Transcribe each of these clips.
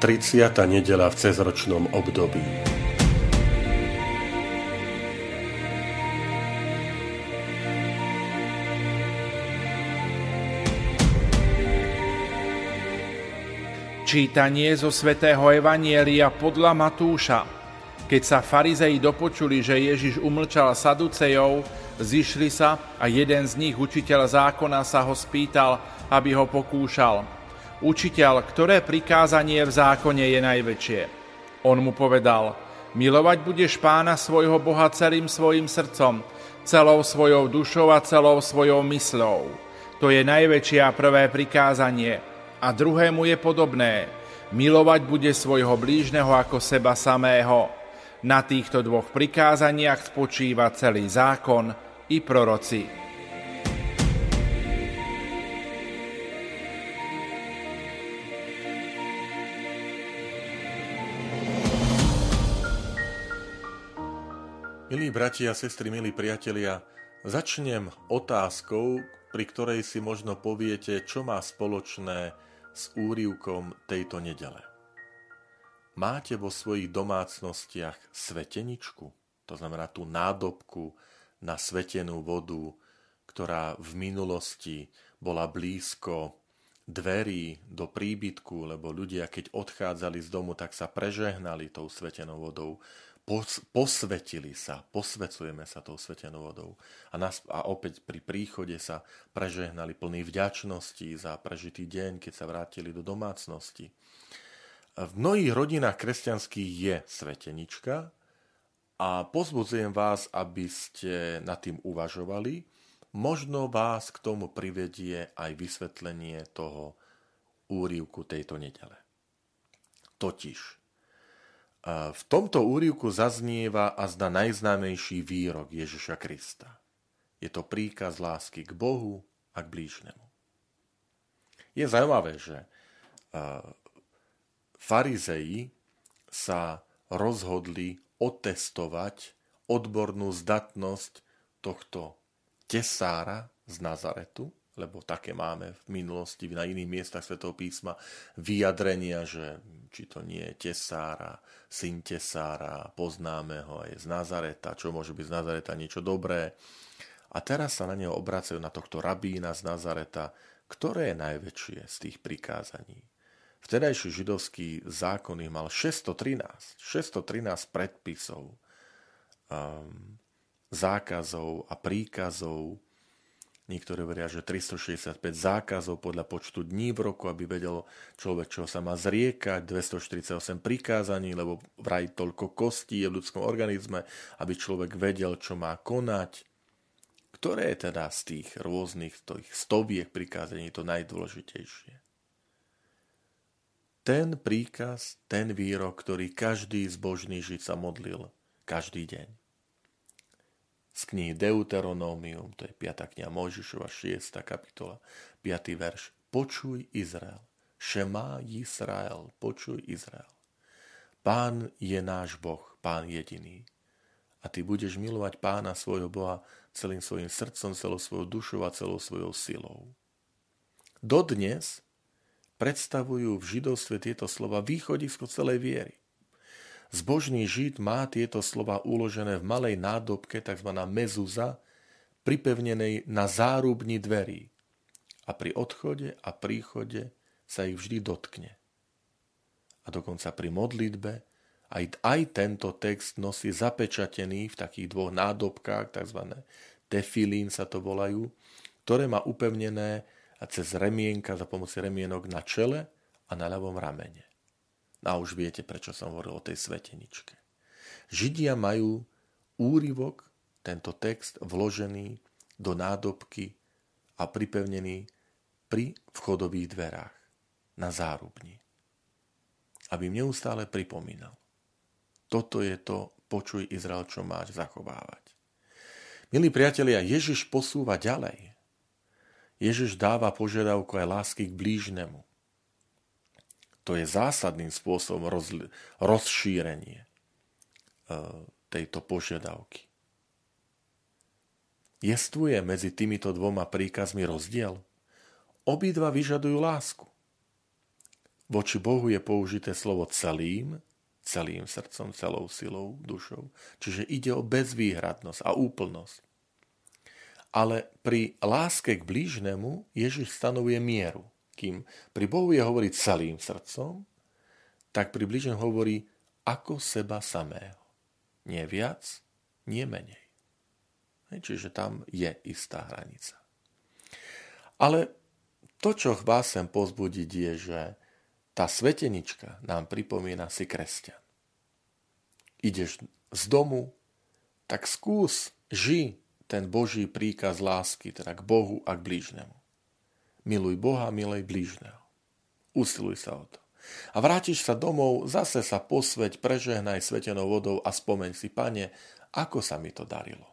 30. nedela v cezročnom období. Čítanie zo svätého Evanielia podľa Matúša. Keď sa farizei dopočuli, že Ježiš umlčal Saducejov, zišli sa a jeden z nich, učiteľ zákona, sa ho spýtal, aby ho pokúšal – Učiteľ, ktoré prikázanie v zákone je najväčšie? On mu povedal, milovať budeš pána svojho Boha celým svojim srdcom, celou svojou dušou a celou svojou mysľou. To je najväčšie a prvé prikázanie. A druhému je podobné. Milovať bude svojho blížneho ako seba samého. Na týchto dvoch prikázaniach spočíva celý zákon i proroci. Milí bratia a sestry, milí priatelia, začnem otázkou, pri ktorej si možno poviete, čo má spoločné s úrivkom tejto nedele. Máte vo svojich domácnostiach sveteničku, to znamená tú nádobku na svetenú vodu, ktorá v minulosti bola blízko dverí do príbytku, lebo ľudia, keď odchádzali z domu, tak sa prežehnali tou svetenou vodou pos, posvetili sa, posvecujeme sa tou svetenou vodou. A, nás, a opäť pri príchode sa prežehnali plný vďačnosti za prežitý deň, keď sa vrátili do domácnosti. V mnohých rodinách kresťanských je svetenička a pozbudzujem vás, aby ste nad tým uvažovali. Možno vás k tomu privedie aj vysvetlenie toho úrivku tejto nedele. Totiž, v tomto úrivku zaznieva a zda najznámejší výrok Ježiša Krista. Je to príkaz lásky k Bohu a k blížnemu. Je zaujímavé, že farizei sa rozhodli otestovať odbornú zdatnosť tohto tesára z Nazaretu, lebo také máme v minulosti na iných miestach svätého písma vyjadrenia, že či to nie je tesára, syn tesára, poznáme ho aj z Nazareta, čo môže byť z Nazareta niečo dobré. A teraz sa na neho obracajú na tohto rabína z Nazareta, ktoré je najväčšie z tých prikázaní. Vtedajší židovský zákon ich mal 613, 613 predpisov, um, zákazov a príkazov, Niektorí hovoria, že 365 zákazov podľa počtu dní v roku, aby vedel človek, čo sa má zriekať, 248 prikázaní, lebo vraj toľko kostí je v ľudskom organizme, aby človek vedel, čo má konať. Ktoré je teda z tých rôznych tých stoviek prikázaní to najdôležitejšie? Ten príkaz, ten výrok, ktorý každý zbožný žiť sa modlil každý deň z knihy Deuteronómium, to je 5. kniha Mojžišova, 6. kapitola, 5. verš. Počuj Izrael, Šemá Izrael, počuj Izrael. Pán je náš Boh, Pán jediný. A ty budeš milovať Pána svojho Boha celým svojim srdcom, celou svojou dušou a celou svojou silou. Dodnes predstavujú v židovstve tieto slova východisko celej viery. Zbožný žid má tieto slova uložené v malej nádobke, tzv. mezuza, pripevnenej na zárubni dverí. A pri odchode a príchode sa ich vždy dotkne. A dokonca pri modlitbe aj, aj tento text nosí zapečatený v takých dvoch nádobkách, tzv. tefilín sa to volajú, ktoré má upevnené cez remienka za pomoci remienok na čele a na ľavom ramene. A už viete, prečo som hovoril o tej sveteničke. Židia majú úryvok, tento text vložený do nádobky a pripevnený pri vchodových dverách na zárubni. aby im neustále pripomínal. Toto je to, počuj Izrael, čo máš zachovávať. Milí priatelia, Ježiš posúva ďalej. Ježiš dáva požiadavku aj lásky k blížnemu. To je zásadným spôsobom roz, rozšírenie e, tejto požiadavky. Jestvuje medzi týmito dvoma príkazmi rozdiel? Obidva vyžadujú lásku. Voči Bohu je použité slovo celým, celým srdcom, celou silou, dušou. Čiže ide o bezvýhradnosť a úplnosť. Ale pri láske k blížnemu Ježiš stanovuje mieru. Kým pri Bohu je hovoriť celým srdcom, tak pri blížnem hovorí ako seba samého. Nie viac, nie menej. Čiže tam je istá hranica. Ale to, čo vás chcem pozbudiť, je, že tá svetenička nám pripomína si kresťan. Ideš z domu, tak skús, ži ten Boží príkaz lásky, teda k Bohu a k blížnemu. Miluj Boha, miluj blížneho. Usiluj sa o to. A vrátiš sa domov, zase sa posveť, prežehnaj svetenou vodou a spomeň si, pane, ako sa mi to darilo.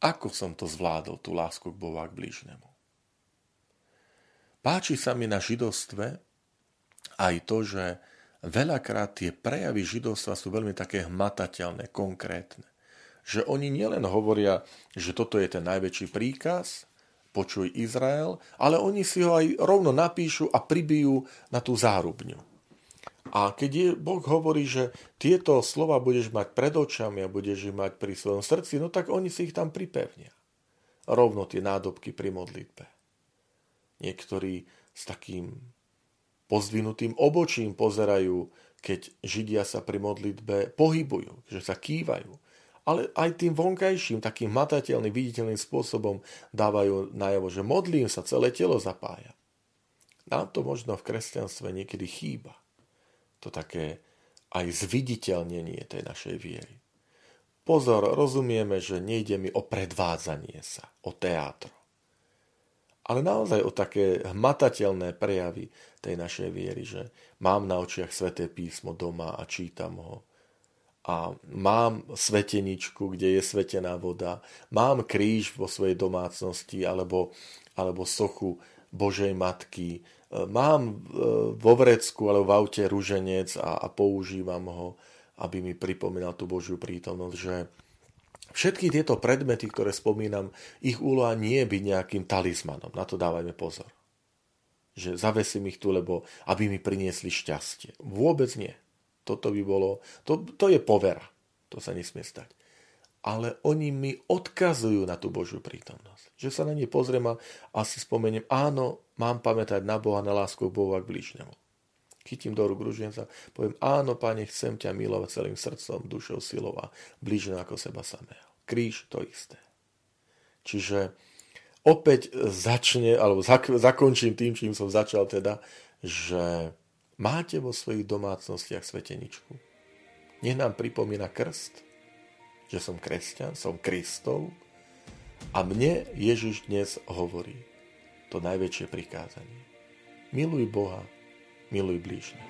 Ako som to zvládol, tú lásku k Bohu a k blížnemu. Páči sa mi na židostve aj to, že veľakrát tie prejavy židovstva sú veľmi také hmatateľné, konkrétne že oni nielen hovoria, že toto je ten najväčší príkaz, počuj Izrael, ale oni si ho aj rovno napíšu a pribijú na tú zárubňu. A keď je, Boh hovorí, že tieto slova budeš mať pred očami a budeš ich mať pri svojom srdci, no tak oni si ich tam pripevnia. Rovno tie nádobky pri modlitbe. Niektorí s takým pozdvinutým obočím pozerajú, keď Židia sa pri modlitbe pohybujú, že sa kývajú ale aj tým vonkajším, takým matateľným, viditeľným spôsobom dávajú najavo, že modlím sa, celé telo zapája. Nám to možno v kresťanstve niekedy chýba. To také aj zviditeľnenie tej našej viery. Pozor, rozumieme, že nejde mi o predvádzanie sa, o teátro. Ale naozaj o také hmatateľné prejavy tej našej viery, že mám na očiach sveté písmo doma a čítam ho, a mám sveteničku, kde je svetená voda, mám kríž vo svojej domácnosti alebo, alebo sochu Božej Matky, e, mám e, vo vrecku alebo v aute ruženec a, a používam ho, aby mi pripomínal tú Božiu prítomnosť, že všetky tieto predmety, ktoré spomínam, ich úloha nie je byť nejakým talizmanom. Na to dávajme pozor. Že zavesím ich tu, lebo aby mi priniesli šťastie. Vôbec nie. Toto by bolo, to, to je povera. To sa nesmie stať. Ale oni mi odkazujú na tú Božiu prítomnosť. Že sa na ne pozriem a asi spomeniem, áno, mám pamätať na Boha, na lásku k Bohu a k blížnemu. Chytím do rúk ruženca, poviem, áno, Pane, chcem ťa milovať celým srdcom, dušou, silou a blížne ako seba samého. Kríž to isté. Čiže opäť začne, alebo zak, zakončím tým, čím som začal teda, že Máte vo svojich domácnostiach sveteničku? Nech nám pripomína krst, že som kresťan, som Kristov a mne Ježiš dnes hovorí to najväčšie prikázanie. Miluj Boha, miluj blížne.